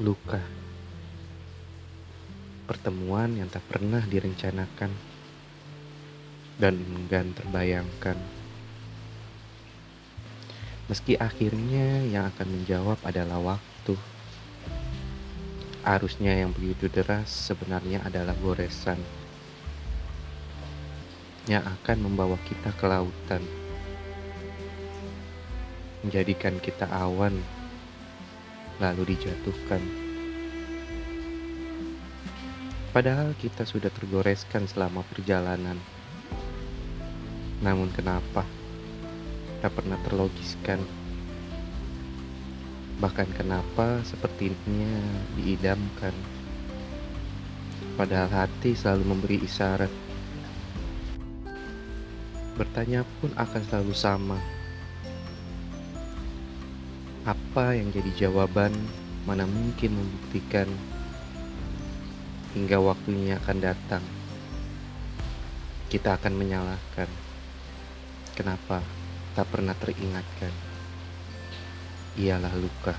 Luka. Pertemuan yang tak pernah direncanakan Dan enggan terbayangkan. Meski akhirnya yang akan menjawab adalah waktu. Arusnya yang begitu deras sebenarnya adalah goresan Yang akan membawa kita ke lautan. Menjadikan kita awan lalu dijatuhkan. Padahal kita sudah tergoreskan selama perjalanan. Namun kenapa tak pernah terlogiskan? Bahkan kenapa sepertinya diidamkan? Padahal hati selalu memberi isyarat. Bertanya pun akan selalu sama apa yang jadi jawaban, mana mungkin membuktikan hingga waktunya akan datang. Kita akan menyalahkan kenapa tak pernah teringatkan. Ialah luka.